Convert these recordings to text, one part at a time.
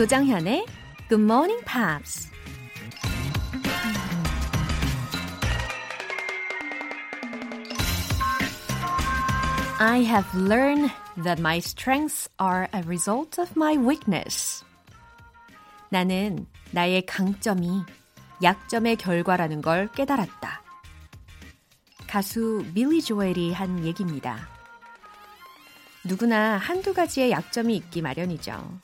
조정현의 Good Morning Pops. I have learned that my strengths are a result of my weakness. 나는 나의 강점이 약점의 결과라는 걸 깨달았다. 가수 밀리 조엘이 한 얘기입니다. 누구나 한두 가지의 약점이 있기 마련이죠.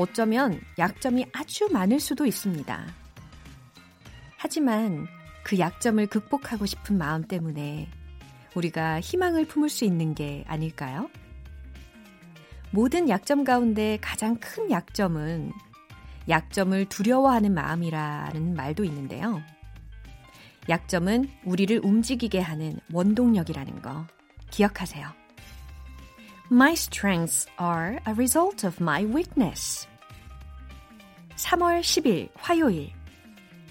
어쩌면 약점이 아주 많을 수도 있습니다. 하지만 그 약점을 극복하고 싶은 마음 때문에 우리가 희망을 품을 수 있는 게 아닐까요? 모든 약점 가운데 가장 큰 약점은 약점을 두려워하는 마음이라는 말도 있는데요. 약점은 우리를 움직이게 하는 원동력이라는 거 기억하세요. My strengths are a result of my weakness. 3월 10일 화요일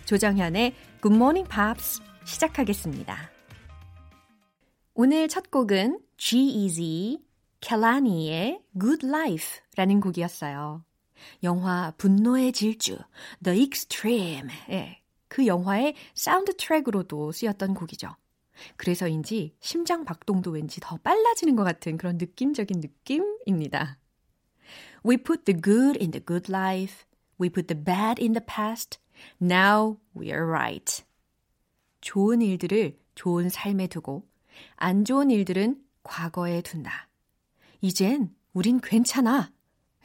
조정현의 Good Morning Pops 시작하겠습니다. 오늘 첫 곡은 G-Eazy, 켈라니의 Good Life라는 곡이었어요. 영화 분노의 질주, The Extreme. 예, 그 영화의 사운드 트랙으로도 쓰였던 곡이죠. 그래서인지 심장 박동도 왠지 더 빨라지는 것 같은 그런 느낌적인 느낌입니다. We put the good in the good life. We put the bad in the past. Now we are right. 좋은 일들을 좋은 삶에 두고 안 좋은 일들은 과거에 둔다. 이젠 우린 괜찮아.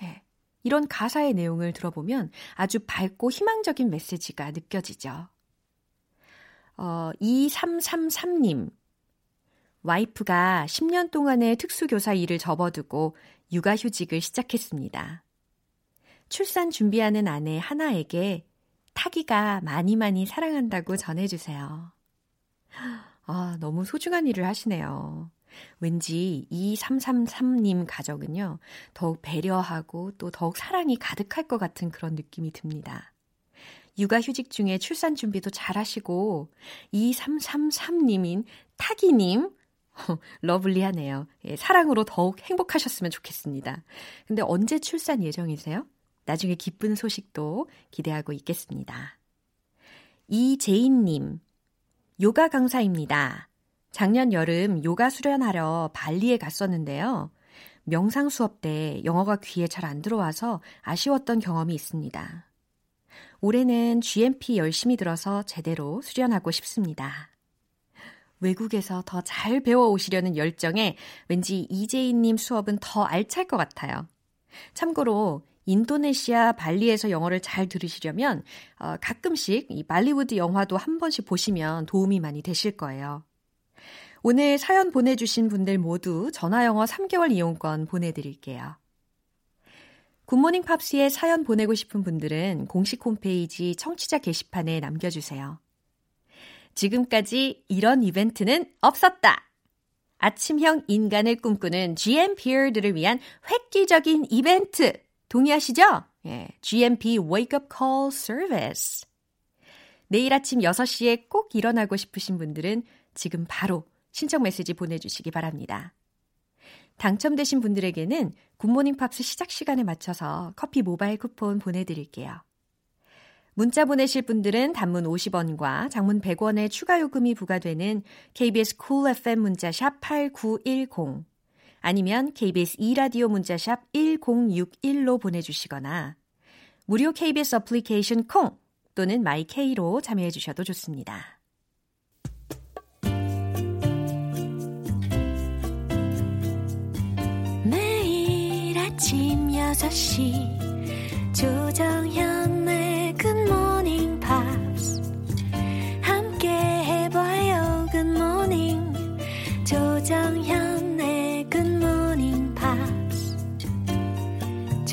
네. 이런 가사의 내용을 들어보면 아주 밝고 희망적인 메시지가 느껴지죠. 어, 2333님. 와이프가 10년 동안의 특수교사 일을 접어두고 육아휴직을 시작했습니다. 출산 준비하는 아내 하나에게 타기가 많이 많이 사랑한다고 전해주세요. 아, 너무 소중한 일을 하시네요. 왠지 2333님 가족은요, 더욱 배려하고 또 더욱 사랑이 가득할 것 같은 그런 느낌이 듭니다. 육아휴직 중에 출산 준비도 잘 하시고, 2333님인 타기님, 러블리하네요. 예, 사랑으로 더욱 행복하셨으면 좋겠습니다. 근데 언제 출산 예정이세요? 나중에 기쁜 소식도 기대하고 있겠습니다. 이재인님, 요가 강사입니다. 작년 여름 요가 수련하러 발리에 갔었는데요. 명상 수업 때 영어가 귀에 잘 안 들어와서 아쉬웠던 경험이 있습니다. 올해는 GMP 열심히 들어서 제대로 수련하고 싶습니다. 외국에서 더 잘 배워 오시려는 열정에 왠지 이재인님 수업은 더 알찰 것 같아요. 참고로 인도네시아 발리에서 영어를 잘 들으시려면 어, 가끔씩 이 발리우드 영화도 한 번씩 보시면 도움이 많이 되실 거예요. 오늘 사연 보내주신 분들 모두 전화영어 3개월 이용권 보내드릴게요. 굿모닝 팝스에 사연 보내고 싶은 분들은 공식 홈페이지 청취자 게시판에 남겨주세요. 지금까지 이런 이벤트는 없었다. 아침형 인간을 꿈꾸는 GMPR들을 위한 획기적인 이벤트. 동의하시죠? 예, GMP Wake Up Call Service. 내일 아침 6시에 꼭 일어나고 싶으신 분들은 지금 바로 신청 메시지 보내주시기 바랍니다. 당첨되신 분들에게는 Good Morning Pops 시작 시간에 맞춰서 커피 모바일 쿠폰 보내드릴게요. 문자 보내실 분들은 단문 50원과 장문 100원의 추가 요금이 부과되는 KBS Cool FM 문자 샵 8910 아니면 KBS 2라디오 문자샵 1061로 보내주시거나 무료 KBS 어플리케이션 콩 또는 마이케이로 참여해 주셔도 좋습니다. 매일 아침 6시 조정현의 굿모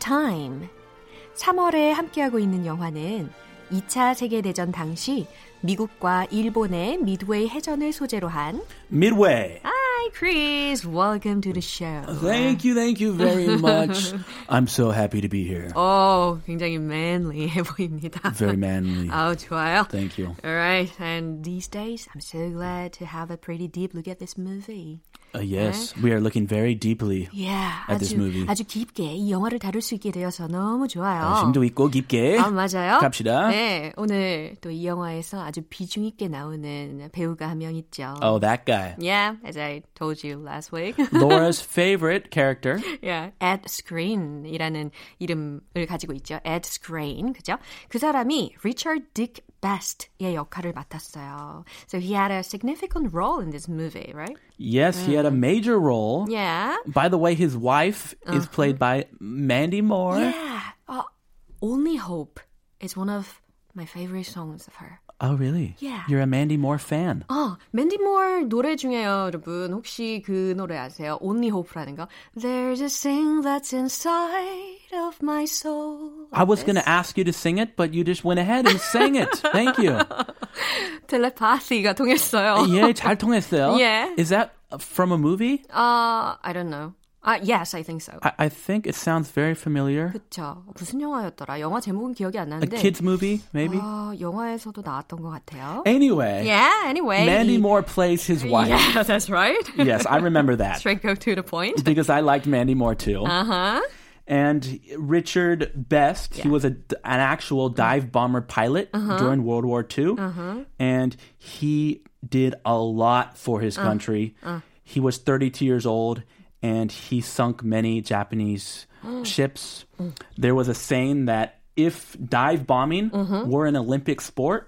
Time. 3월에 함께하고 있는 영화는 2차 세계대전 당시 미국과 일본의 미드웨이 해전을 소재로 한 Midway. Hi Chris, welcome to the show. Thank you, thank you very much. I'm so happy to be here. 어, 굉장히 manly해 보입니다. Very manly. 아우, 좋아요. Thank you. Alright, and these days I'm so glad to have a pretty deep look at this movie. Uh, yes, we are looking very deeply. Yeah, At this 아주, movie. 아주 깊게 이 영화를 다룰 수 있게 되어서 너무 좋아요. 어, 심도 있고 깊게 아, 맞아요. 갑시다. 네, 오늘 또 이 영화에서 아주 비중 있게 나오는 배우가 한 명 있죠. Oh, that guy. Yeah, as I told you last week. Laura's favorite character. yeah, Ed Screen이라는 이름을 가지고 있죠. Ed Screen, 그죠? 그 사람이 Richard Dick Best의 역할을 맡았어요. So he had a significant role in this movie, right? Yes, he had a major role. Yeah. By the way, his wife is played by Mandy Moore. Yeah. Uh, Only Hope is one of my favorite songs of her. Oh, really? Yeah. You're a Mandy Moore fan. 어, 맨디 모어 노래 중에요, 여러분. 혹시 그 노래 아세요? Only Hope라는 거. There's a thing that's inside of my soul. I was going to ask you to sing it, but you just went ahead and sang it. Thank you. 텔레파시가 통했어요. 예, 잘 통했어요. Yeah. Is that from a movie? Uh, I don't know. Uh, yes, I think so. I, I think it sounds very familiar. 그쵸. 무슨 영화였더라? 영화 제목은 기억이 안 A 나는데. kid's movie, maybe? 아, 영화에서도 나왔던 것 같아요. Anyway, Yeah, anyway. Mandy 이- Moore plays his wife. Yeah, that's right. Yes, I remember that. Straight go to the point. Because I liked Mandy Moore too. Uh-huh. And Richard Best, he was a, an actual dive bomber pilot Uh-huh. during World War II. And he did a lot for his Uh. country. He was 32 years old and he sunk many Japanese ships. Mm. There was a saying that if dive bombing Mm-hmm. were an Olympic sport,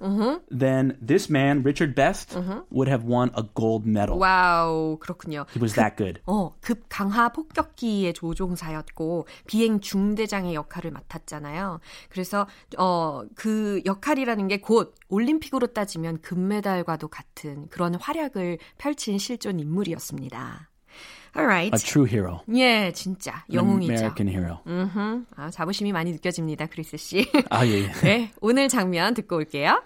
then this man, Richard Best, Mm-hmm. would have won a gold medal. 와우, 그렇군요. He was that good. 어, 급 강하 폭격기의 조종사였고 비행 중대장의 역할을 맡았잖아요. 그래서 어, 그 역할이라는 게 곧 올림픽으로 따지면 금메달과도 같은 그런 활약을 펼친 실존 인물이었습니다. Alright. A true hero. 예, 진짜 An 영웅이죠. American hero. 음흠. 아, 자부심이 많이 느껴집니다, 크리스 씨. 아, 예, 예. 네, 오늘 장면 듣고 올게요.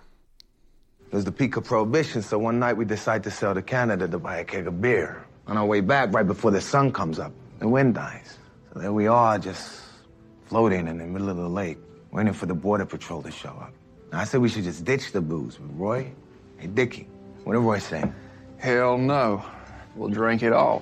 It was the peak of prohibition, so one night we decided to sail to Canada to buy a keg of beer. On our way back, right before the sun comes up, the wind dies. So there we are, just floating in the middle of the lake, waiting for the border patrol to show up. Now, I said we should just ditch the booze, but Roy, hey, Dickie, what did Roy say? Hell no. We'll drink it all.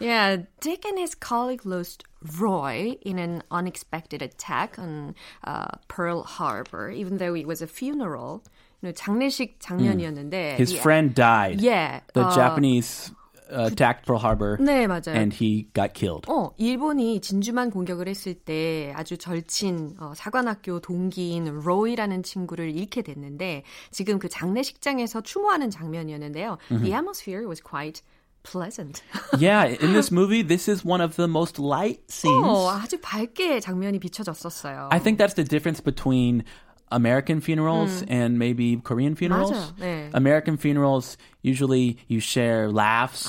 Yeah, Dick and his colleague lost Roy in an unexpected attack on uh, Pearl Harbor, even though it was a funeral. You know, 장례식 장면이었는데 His yeah. friend died. Yeah, The 어, Japanese uh, attacked Pearl Harbor 네 맞아요. and he got killed. 어, 일본이 진주만 공격을 했을 때 아주 절친 어, 사관학교 동기인 로이라는 친구를 잃게 됐는데 지금 그 장례식장에서 추모하는 장면이었는데요. The atmosphere was quite pleasant. yeah, in this movie, this is one of the most light scenes. 어, 아주 밝게 장면이 비춰졌었어요. I think that's the difference between American funerals and maybe Korean funerals. 맞아요. 네. American funerals usually you share laughs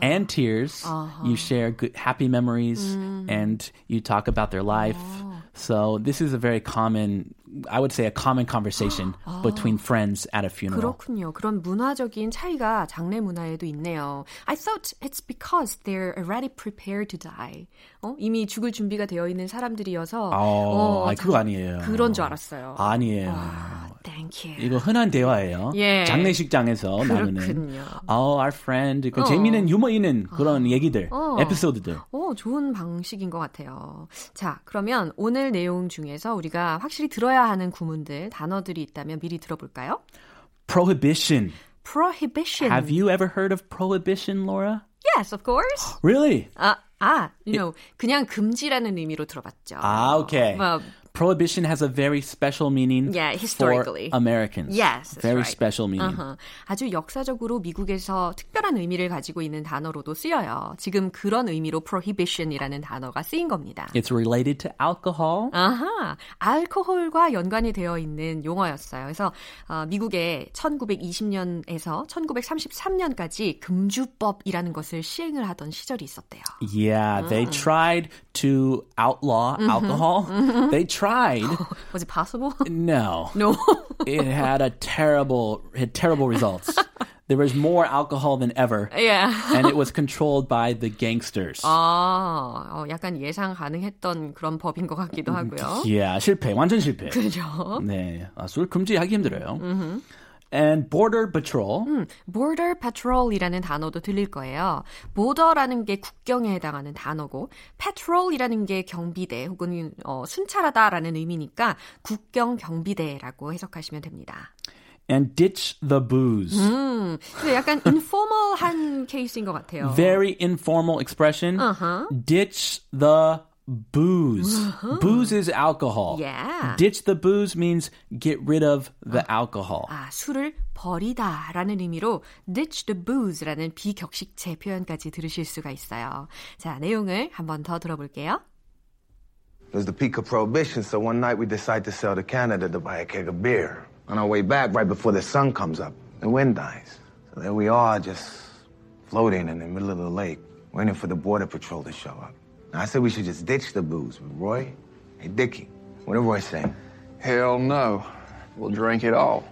and tears. You share good, happy memories and you talk about their life. So this is a very common, I would say, a common conversation between friends at a funeral. 그렇군요. 그런 문화적인 차이가 장례 문화에도 있네요. I thought it's because they're already prepared to die. 어? 이미 죽을 준비가 되어 있는 사람들이어서 어, 아니, 장- 그거 아니에요. 그런 줄 알았어요. 아니에요. 아, thank you. 이거 흔한 대화예요. 예. 장례식장에서 나누는. 그렇군요. Oh, our friend. 그 재미있는 유머 있는 그런 얘기들, 어. 에피소드들. 어, 좋은 방식인 것 같아요. 자, 그러면 오늘 내용 중에서 우리가 확실히 들어야 하는 구문들, 단어들이 있다면 미리 들어볼까요? Prohibition. Prohibition. Have you ever heard of prohibition, Laura? Yes, of course. Really? 아, 아, you know, 그냥 금지라는 의미로 들어봤죠. 아, okay. 뭐, prohibition has a very special meaning Yeah, historically. for Americans. Yes, very right. special meaning. Uh-huh. 아주 역사적으로 미국에서 특별한 의미를 가지고 있는 단어로도 쓰여요. 지금 그런 의미로 prohibition이라는 단어가 쓰인 겁니다. It's related to alcohol. 아하, 알코올과 연관이 되어 있는 용어였어요. 그래서 어, 미국에 1920년에서 1933년까지 금주법이라는 것을 시행을 하던 시절이 있었대요. Yeah, they tried to outlaw alcohol. They tried. Was it possible? No. no. it had a terrible had terrible results. there was more alcohol than ever. yeah. and it was controlled by the gangsters. 아, 어, 약간 예상 가능했던 그런 법인 것 같기도 하고요. yeah, 실패. 완전 실패. 그죠? 네. 아, 술 금지하기 힘들어요. And border patrol. 음, border patrol이라는 단어도 들릴 거예요. border라는 게 국경에 해당하는 단어고 patrol이라는 게 경비대 혹은 어, 순찰하다라는 의미니까 국경 경비대라고 해석하시면 됩니다. And ditch the booze. 음, 약간 informal한 케이스인 것 같아요. Very informal expression. Ditch the booze. Booze is alcohol. Yeah. Ditch the booze means get rid of the alcohol. 아, 술을 버리다라는 의미로 ditch the booze라는 비격식체 표현까지 들으실 수가 있어요. 자, 내용을 한 번 더 들어볼게요. It was the peak of prohibition, so one night we decide to sail to Canada to buy a keg of beer. On our way back, right before the sun comes up, the wind dies. So there we are, just floating in the middle of the lake, waiting for the border patrol to show up. Now, I said we should just ditch the booze. But Roy, hey, Dickie, what did Roy say? Hell no. We'll drink it all.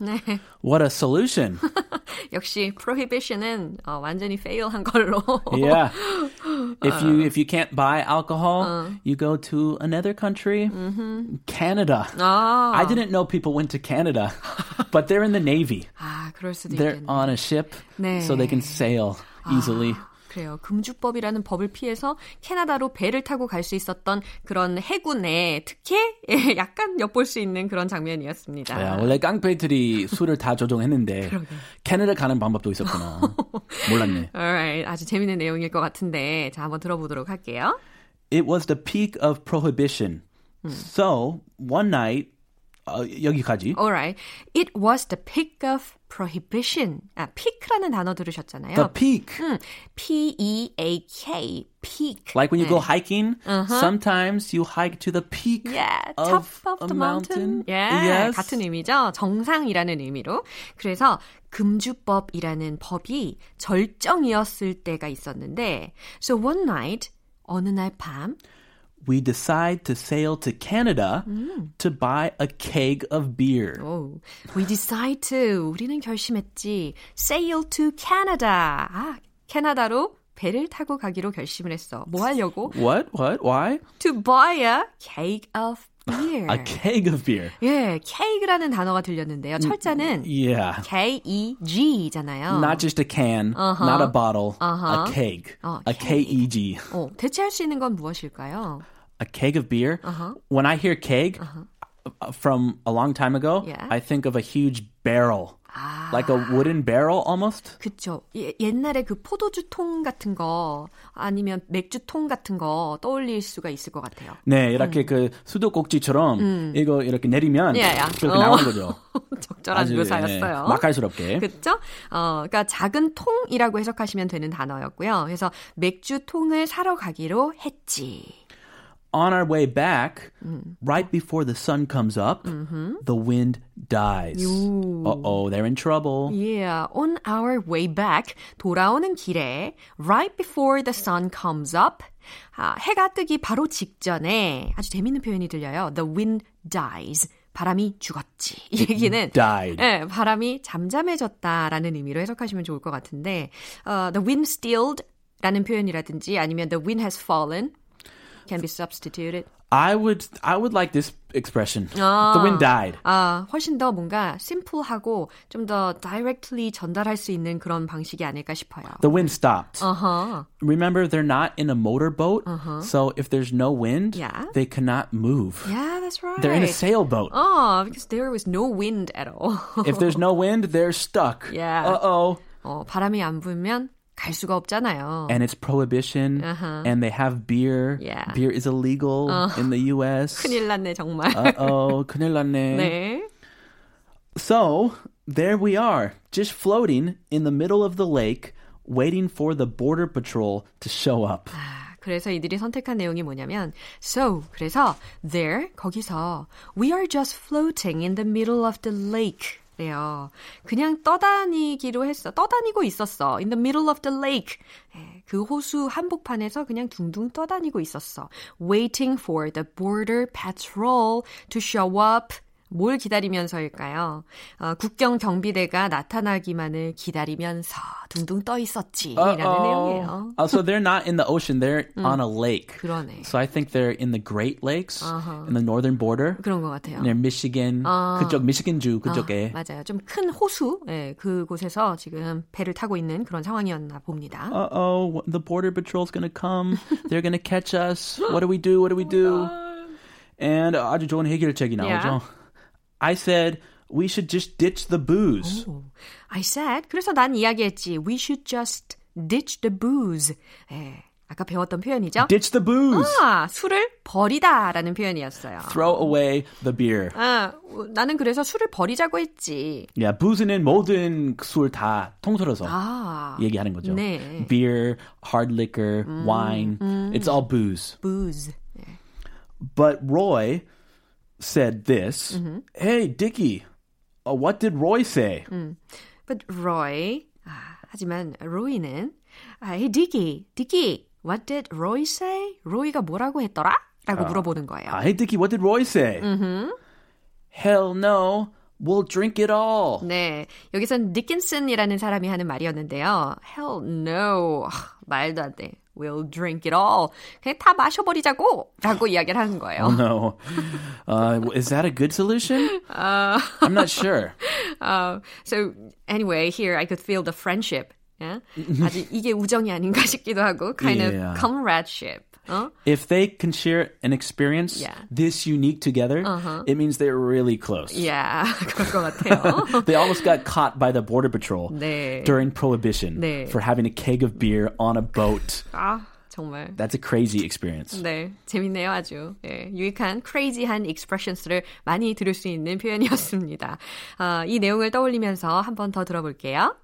네. What a solution. 역시 prohibition은 어, 완전히 fail한 걸로. yeah. If you if you can't buy alcohol, you go to another country, Canada. 아, I didn't know people went to Canada, but they're in the Navy. 아, 그럴 수도 They're 있겠네. on a ship, 네. so they can sail easily. 그래요. 금주법이라는 법을 피해서 캐나다로 배를 타고 갈 수 있었던 그런 해군의 특혜? 예, 약간 엿볼 수 있는 그런 장면이었습니다. 야, 원래 깡패들이 술을 다 조종했는데 캐나다 가는 방법도 있었구나. 몰랐네. Alright, 아주 재밌는 내용일 것 같은데 자 한번 들어보도록 할게요. It was the peak of prohibition. So one night 어, 여기까지. Alright, it was the peak of prohibition. 아, peak라는 단어 들으셨잖아요. The peak. 음, P-E-A-K, peak. Like when you 네. go hiking, sometimes you hike to the peak Yeah, top of, of the mountain. mountain. Yeah, Yes. 같은 의미죠. 정상이라는 의미로. 그래서 금주법이라는 법이 절정이었을 때가 있었는데, so one night, 어느 날 밤, we decide to sail to Canada to buy a keg of beer. oh, we decide to, 우리는 결심했지, sail to Canada. 아, 캐나다로 배를 타고 가기로 결심을 했어. 뭐 하려고? What? What? Why? To buy a keg of beer. A keg of beer. 예, 케이크라는 단어가 들렸는데요. 철자는 Yeah. K-E-G잖아요. Not just a can, not a bottle, a keg. 어, a K-E-G. 어, 대체할 수 있는 건 무엇일까요? A keg of beer. When I hear keg uh, from a long time ago, Yeah. I think of a huge barrel. Like a wooden barrel almost. 그쵸. 예, 옛날에 그 포도주 통 같은 거 아니면 맥주 통 같은 거 떠올릴 수가 있을 것 같아요. 네, 이렇게 그 수도꼭지처럼 이거 이렇게 내리면 야, 야. 이렇게 어. 나오는 거죠. 적절한 아주, 묘사였어요. 예, 맛깔스럽게. 그렇죠? 어, 그러니까 작은 통이라고 해석하시면 되는 단어였고요. 그래서 맥주 통을 사러 가기로 했지. On our way back, right before the sun comes up, the wind dies. Uh-oh, they're in trouble. Yeah, on our way back, 돌아오는 길에, right before the sun comes up, 아, 해가 뜨기 바로 직전에 아주 재밌는 표현이 들려요. The wind dies. 바람이 죽었지. 이 얘기는 died. 예, 바람이 잠잠해졌다라는 의미로 해석하시면 좋을 것 같은데, 어, the wind stilled 라는 표현이라든지 아니면 the wind has fallen can be substituted. I would I would like this expression. The wind died. 아, 훨씬 더 뭔가 심플하고 좀 더 directly 전달할 수 있는 그런 방식이 아닐까 싶어요. The wind stopped. 어허. Remember, they're not in a motorboat, so if there's no wind, Yeah. they cannot move. Yeah, that's right. They're in a sailboat. Oh, because there was no wind at all. If there's no wind, they're stuck. Yeah. Uh oh. 어, 바람이 안 불면 갈 수가 없잖아요. And it's prohibition uh-huh. and they have beer. Yeah. Beer is illegal uh, in the US. 큰일 났네 정말. Uh-oh, 큰일 났네. 네. So, there we are, just floating in the middle of the lake waiting for the border patrol to show up. 그래서 이들이 선택한 내용이 뭐냐면 so 그래서 there 거기서 we are just floating in the middle of the lake 래요. 그냥 떠다니기로 했어. 떠다니고 있었어. In the middle of the lake. 그 호수 한복판에서 그냥 둥둥 떠다니고 있었어. Waiting for the border patrol to show up. 뭘 기다리면서일까요? 어, 국경 경비대가 나타나기만을 기다리면서 둥둥 떠 있었지라는 Uh-oh. 내용이에요. uh, so they're not in the ocean; they're 음, on a lake. 그러네. So I think they're in the Great Lakes, uh-huh. in the northern border. 그런 것 같아요. near Michigan, 어. 그쪽 미시간주 그쪽에. 어, 맞아요. 좀 큰 호수, 예, 그곳에서 지금 배를 타고 있는 그런 상황이었나 봅니다. Uh oh, the border patrol's gonna come. They're gonna catch us. What do we do? What do we do? And 아주 좋은 해결책이 나오죠. Yeah. I said we should just ditch the booze. Oh, I said 그래서 난 이야기했지. We should just ditch the booze. 예. 아까 배웠던 표현이죠. Ditch the booze. 아, 술을 버리다라는 표현이었어요. Throw away the beer. 아, 나는 그래서 술을 버리자고 했지. Yeah, booze는 모든 술 다 통틀어서 아, 얘기하는 거죠. 네. Beer, hard liquor, 음, wine, 음. it's all booze. Booze. 네. But Roy said this. Mm-hmm. Hey, Dickie, uh, what did Roy say? 음. But Roy, 아, 하지만 로이는 아, Hey, Dickie, Dickie, what did Roy say? 로이가 뭐라고 했더라? 라고 uh, 물어보는 거예요. Uh, hey, Dickie, what did Roy say? Mm-hmm. Hell no. We'll drink it all. 네, 여기선 디킨슨이라는 사람이 하는 말이었는데요. Hell no. 말도 안 돼. We'll drink it all. 그냥 다 마셔버리자고! 라고 이야기를 하는 거예요. Oh, no. Uh, is that a good solution? Uh, I'm not sure. Uh, so, anyway, here I could feel the friendship. Yeah? 아주 이게 우정이 아닌가 싶기도 하고, kind yeah. of comradeship. 어? If they can share an experience yeah. this unique together, uh-huh. it means they're really close. Yeah, 그럴 것 같아요. they almost got caught by the border patrol 네. during prohibition 네. for having a keg of beer on a boat. 아, 정말. That's a crazy experience. 네, 재밌네요 아주. 예, 유익한 crazy한 expressions를 많이 들을 수 있는 표현이었습니다. 어, 이 내용을 떠올리면서 한 번 더 들어볼게요.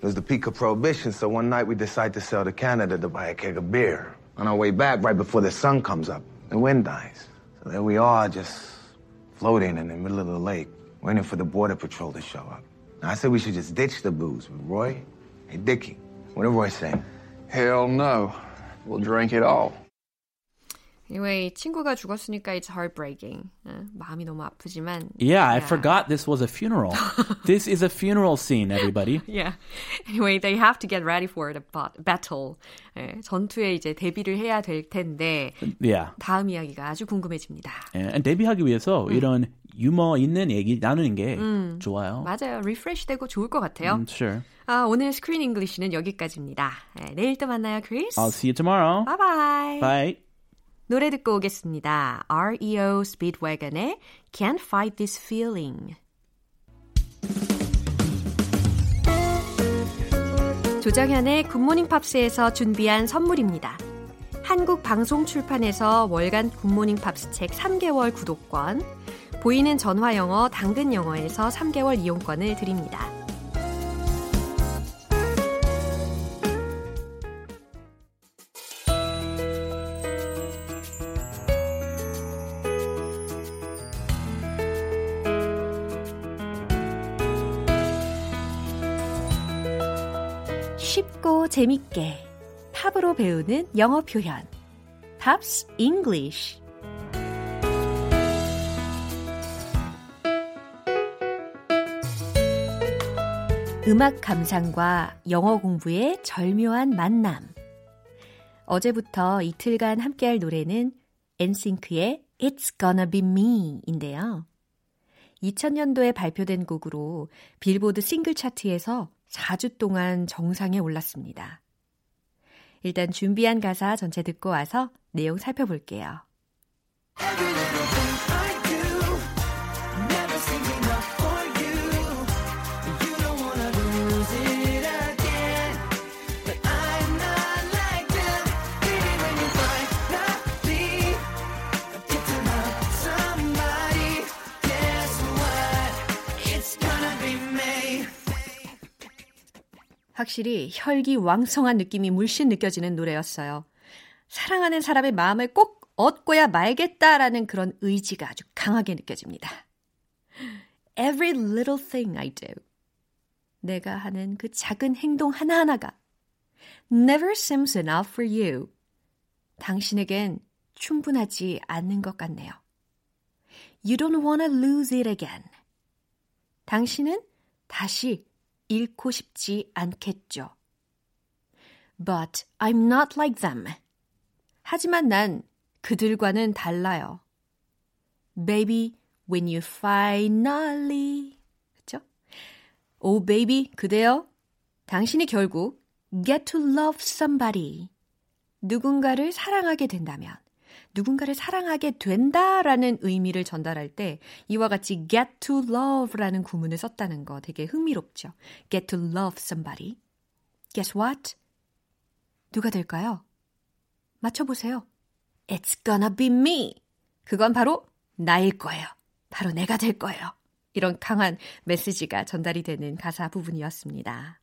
There's the peak of prohibition, so one night we decide to sail to Canada to buy a keg of beer. On our way back, right before the sun comes up, the wind dies. So there we are, just floating in the middle of the lake, waiting for the border patrol to show up. Now, I said we should just ditch the booze. But Roy, hey, Dickie, what did Roy say? Hell no. We'll drink it all. Anyway, 친구가 죽었으니까 it's heartbreaking. 어, 마음이 너무 아프지만. Yeah, I forgot this was a funeral. this is a funeral scene, everybody. Yeah. Anyway, they have to get ready for the battle. 예, 전투에 이제 데뷔를 해야 될 텐데. Yeah. 다음 이야기가 아주 궁금해집니다. Yeah, 데뷔하기 위해서 음. 이런 유머 있는 얘기 나누는 게 음, 좋아요. 맞아요. refresh 되고 좋을 것 같아요. 음, sure. 아, 오늘 Screen English는 여기까지입니다. 네, 내일 또 만나요, 크리스. I'll see you tomorrow. Bye bye. Bye. 노래 듣고 오겠습니다. REO Speedwagon의 Can't Fight This Feeling. 조정현의 Good Morning Pops에서 준비한 선물입니다. 한국 방송 출판에서 월간 Good Morning Pops 책 3개월 구독권, 보이는 전화 영어 당근 영어에서 3개월 이용권을 드립니다. 쉽고 재밌게 팝으로 배우는 영어 표현. Pops English 음악 감상과 영어 공부의 절묘한 만남. 어제부터 이틀간 함께할 노래는 NSYNC의 It's Gonna Be Me인데요. 2000년도에 발표된 곡으로 빌보드 싱글 차트에서 4주 동안 정상에 올랐습니다. 일단 준비한 가사 전체 듣고 와서 내용 살펴볼게요. 확실히 혈기 왕성한 느낌이 물씬 느껴지는 노래였어요. 사랑하는 사람의 마음을 꼭 얻고야 말겠다라는 그런 의지가 아주 강하게 느껴집니다. Every little thing I do. 내가 하는 그 작은 행동 하나하나가 never seems enough for you. 당신에겐 충분하지 않는 것 같네요. You don't wanna lose it again. 당신은 다시 잃고 싶지 않겠죠. But I'm not like them. 하지만 난 그들과는 달라요. Baby, when you finally. 그쵸? Oh, baby, 그대여. 당신이 결국 get to love somebody. 누군가를 사랑하게 된다면, 누군가를 사랑하게 된다라는 의미를 전달할 때 이와 같이 get to love라는 구문을 썼다는 거 되게 흥미롭죠. get to love somebody. Guess what? 누가 될까요? 맞춰보세요. It's gonna be me. 그건 바로 나일 거예요. 바로 내가 될 거예요. 이런 강한 메시지가 전달이 되는 가사 부분이었습니다.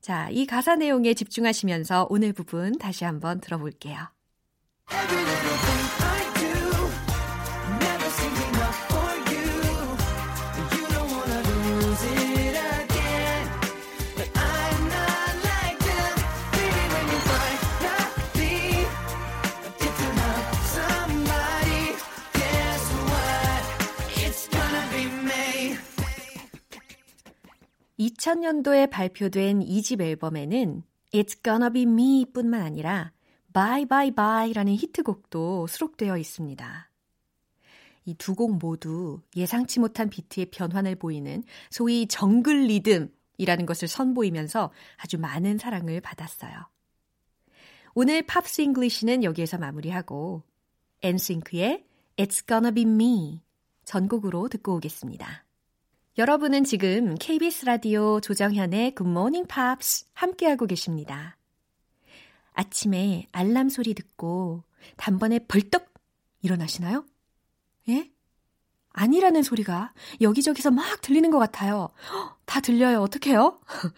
자, 이 가사 내용에 집중하시면서 오늘 부분 다시 한번 들어볼게요. (2000년도에) 발표된 2집 앨범에는 It's Gonna Be Me 뿐만 아니라 Bye Bye Bye라는 히트곡도 수록되어 있습니다. 이 두 곡 모두 예상치 못한 비트의 변환을 보이는 소위 정글 리듬이라는 것을 선보이면서 아주 많은 사랑을 받았어요. 오늘 Pops English는 여기에서 마무리하고 NSYNC의 It's Gonna Be Me 전곡으로 듣고 오겠습니다. 여러분은 지금 KBS 라디오 조정현의 Good Morning Pops 함께하고 계십니다. 아침에 알람 소리 듣고 단번에 벌떡 일어나시나요? 예? 아니라는 소리가 여기저기서 막 들리는 것 같아요. 다 들려요. 어떡해요?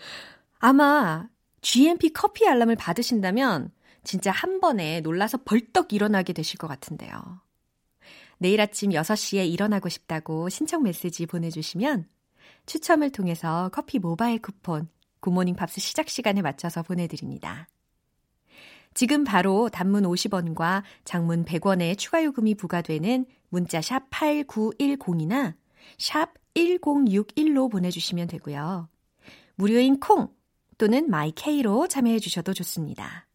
아마 GMP 커피 알람을 받으신다면 진짜 한 번에 놀라서 벌떡 일어나게 되실 것 같은데요. 내일 아침 6시에 일어나고 싶다고 신청 메시지 보내주시면 추첨을 통해서 커피 모바일 쿠폰 Good Morning Pops 시작 시간에 맞춰서 보내드립니다. 지금 바로 단문 50원과 장문 100원의 추가 요금이 부과되는 문자 샵 8910이나 샵 1061로 보내주시면 되고요. 무료인 콩 또는 My K로 참여해 주셔도 좋습니다.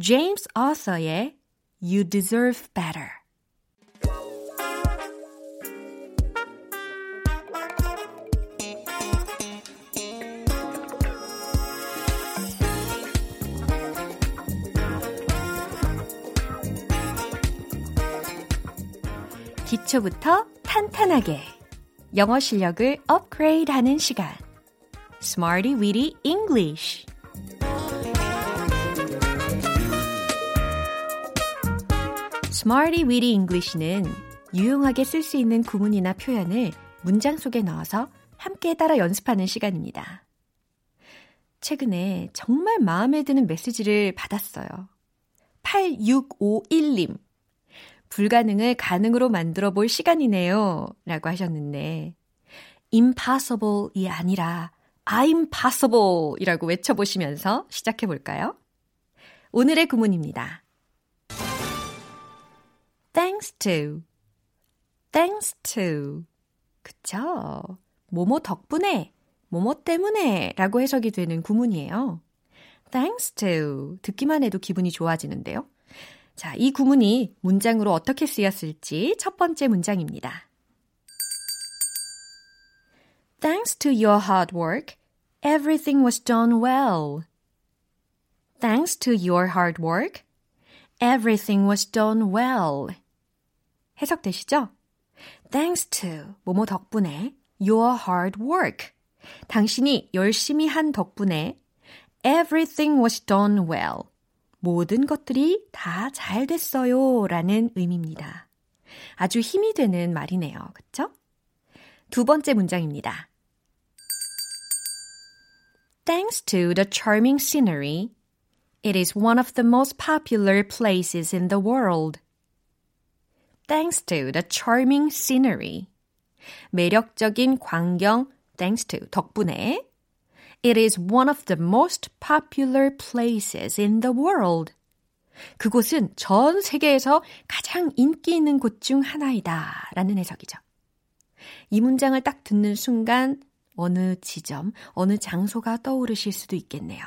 제임스 어서의 You Deserve Better 기초부터 탄탄하게 영어 실력을 업그레이드 하는 시간 Smarty Weedy English Smarty Weedy English는 유용하게 쓸 수 있는 구문이나 표현을 문장 속에 넣어서 함께 따라 연습하는 시간입니다. 최근에 정말 마음에 드는 메시지를 받았어요. 8651님. 불가능을 가능으로 만들어 볼 시간이네요. 라고 하셨는데, impossible이 아니라 I'm possible 이라고 외쳐보시면서 시작해 볼까요? 오늘의 구문입니다. thanks to, thanks to. 그쵸? 뭐뭐 덕분에, 뭐뭐 때문에 라고 해석이 되는 구문이에요. thanks to. 듣기만 해도 기분이 좋아지는데요. 자, 이 구문이 문장으로 어떻게 쓰였을지 첫 번째 문장입니다. Thanks to your hard work, everything was done well. Thanks to your hard work, everything was done well. 해석되시죠? Thanks to 뭐뭐 덕분에 your hard work. 당신이 열심히 한 덕분에 everything was done well. 모든 것들이 다 잘 됐어요 라는 의미입니다. 아주 힘이 되는 말이네요. 그쵸? 두 번째 문장입니다. Thanks to the charming scenery, it is one of the most popular places in the world. Thanks to the charming scenery. 매력적인 광경, thanks to, 덕분에. It is one of the most popular places in the world. 그곳은 전 세계에서 가장 인기 있는 곳 중 하나이다. 라는 해석이죠. 이 문장을 딱 듣는 순간 어느 지점, 어느 장소가 떠오르실 수도 있겠네요.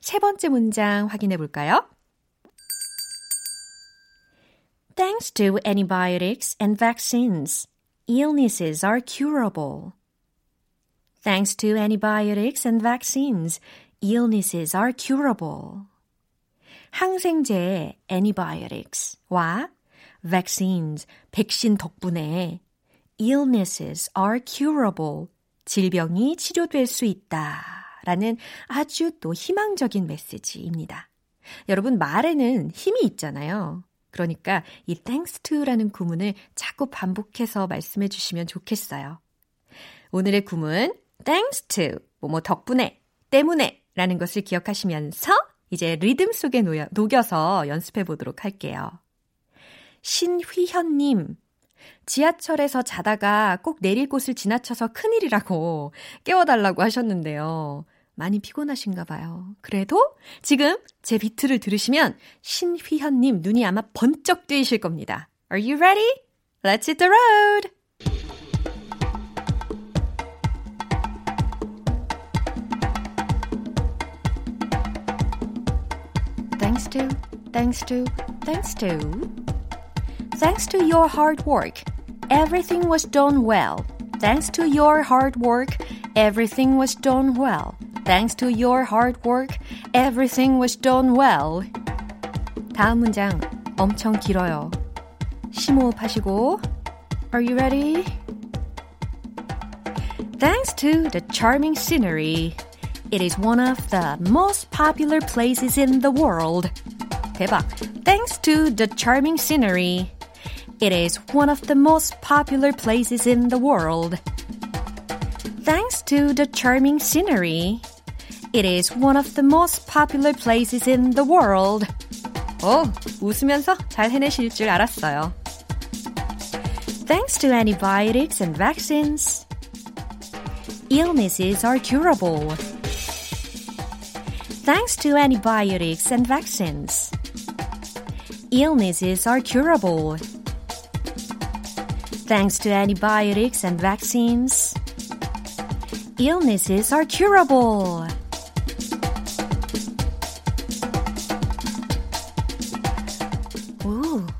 세 번째 문장 확인해 볼까요? Thanks to antibiotics and vaccines, illnesses are curable. Thanks to antibiotics and vaccines, illnesses are curable. 항생제 antibiotics와 vaccines, 백신 덕분에 illnesses are curable, 질병이 치료될 수 있다. 라는 아주 또 희망적인 메시지입니다. 여러분, 말에는 힘이 있잖아요. 그러니까 이 thanks to라는 구문을 자꾸 반복해서 말씀해 주시면 좋겠어요. 오늘의 구문 thanks to 뭐뭐 덕분에 때문에 라는 것을 기억하시면서 이제 리듬 속에 놓여, 녹여서 연습해 보도록 할게요. 신휘현님, 지하철에서 자다가 꼭 내릴 곳을 지나쳐서 큰일이라고 깨워달라고 하셨는데요. 많이 피곤하신가 봐요. 그래도 지금 제 비트를 들으시면 신휘현님 눈이 아마 번쩍 뜨이실 겁니다. Are you ready? Let's hit the road! Thanks to, thanks to, thanks to. Thanks to your hard work, everything was done well. Thanks to your hard work, everything was done well. Thanks to your hard work, everything was done well. 다음 문장 엄청 길어요. 심호흡하시고 Are you ready? Thanks to the charming scenery, it is one of the most popular places in the world. 대박. Thanks to the charming scenery, it is one of the most popular places in the world. Thanks to the charming scenery, It is one of the most popular places in the world. 오, 웃으면서 잘 해내실 줄 알았어요. Thanks to antibiotics and vaccines, illnesses are curable. Thanks to antibiotics and vaccines, illnesses are curable. Thanks to antibiotics and vaccines, illnesses are curable.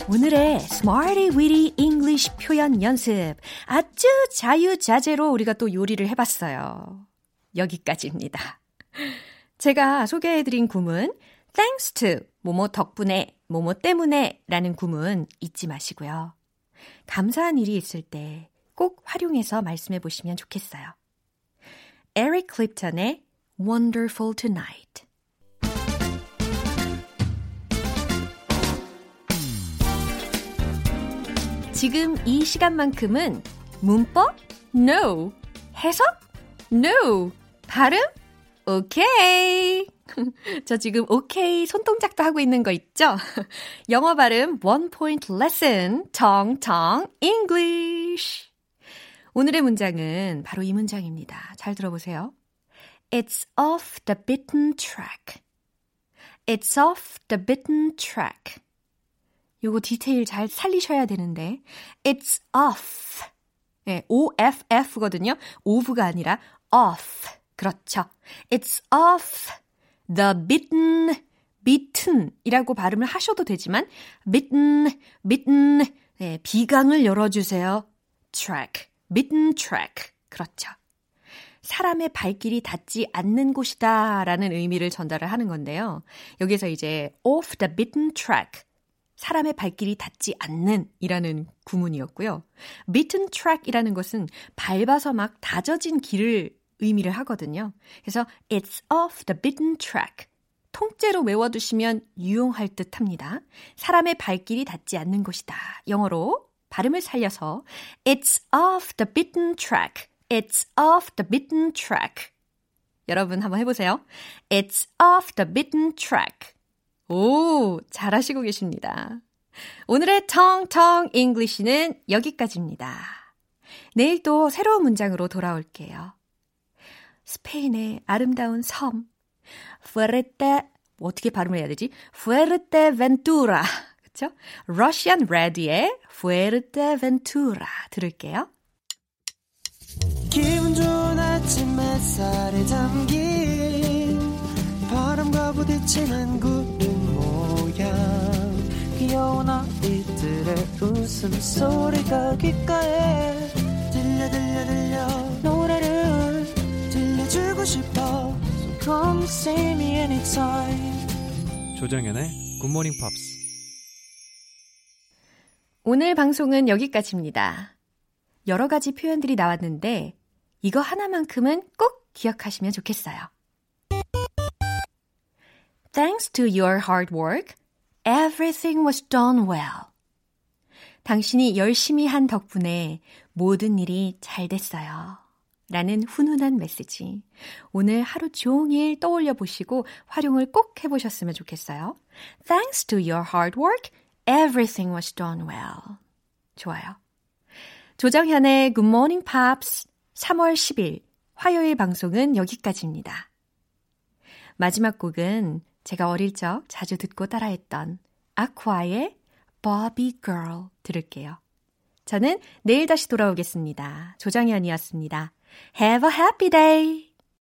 오늘의 Smarty Weedy English 표현 연습. 아주 자유자재로 우리가 또 요리를 해봤어요. 여기까지입니다. 제가 소개해드린 구문, thanks to, 뭐뭐 덕분에, 뭐뭐 때문에 라는 구문 잊지 마시고요. 감사한 일이 있을 때 꼭 활용해서 말씀해 보시면 좋겠어요. 에릭 클립턴의 Wonderful Tonight. 지금 이 시간만큼은 문법? No. 해석? No. 발음? 오케이. 저 지금 오케이 손동작도 하고 있는 거 있죠? 영어 발음 원 포인트 레슨 정정 English. 오늘의 문장은 바로 이 문장입니다. 잘 들어보세요. It's off the beaten track. It's off the beaten track. 요거 디테일 잘 살리셔야 되는데 it's off. 네, OFF거든요. off가 아니라 off. 그렇죠. It's off the beaten, beaten 이라고 발음을 하셔도 되지만 beaten, beaten 네, 비강을 열어주세요. track, beaten track. 그렇죠. 사람의 발길이 닿지 않는 곳이다 라는 의미를 전달을 하는 건데요. 여기서 이제 off the beaten track 사람의 발길이 닿지 않는 이라는 구문이었고요. beaten track이라는 것은 밟아서 막 다져진 길을 의미를 하거든요. 그래서 it's off the beaten track. 통째로 외워두시면 유용할 듯 합니다. 사람의 발길이 닿지 않는 곳이다. 영어로 발음을 살려서 it's off the beaten track. It's off the beaten track. 여러분 한번 해보세요. It's off the beaten track. 오, 잘하시고 계십니다. 오늘의 텅텅 English는 여기까지입니다. 내일 또 새로운 문장으로 돌아올게요. 스페인의 아름다운 섬, 푸에르테, 어떻게 발음을 해야 되지? 푸에르테벤투라. 그쵸? 러시안 레디의 푸에르테벤투라 들을게요. 기분 좋은 아침 햇살에 담긴 바람과 부딪히는 구름 모양 귀여운 아이들의 웃음소리가 귓가에 들려 들려 들려 싶어 So come see me anytime 조정연의 굿모닝 팝스 오늘 방송은 여기까지입니다. 여러 가지 표현들이 나왔는데 이거 하나만큼은 꼭 기억하시면 좋겠어요. Thanks to your hard work, everything was done well. 당신이 열심히 한 덕분에 모든 일이 잘 됐어요. 라는 훈훈한 메시지. 오늘 하루 종일 떠올려 보시고 활용을 꼭 해보셨으면 좋겠어요. Thanks to your hard work, everything was done well. 좋아요. 조정현의 Good Morning Pops 3월 10일 화요일 방송은 여기까지입니다. 마지막 곡은 제가 어릴 적 자주 듣고 따라했던 아쿠아의 Bobby Girl 들을게요. 저는 내일 다시 돌아오겠습니다. 조정현이었습니다. Have a happy day!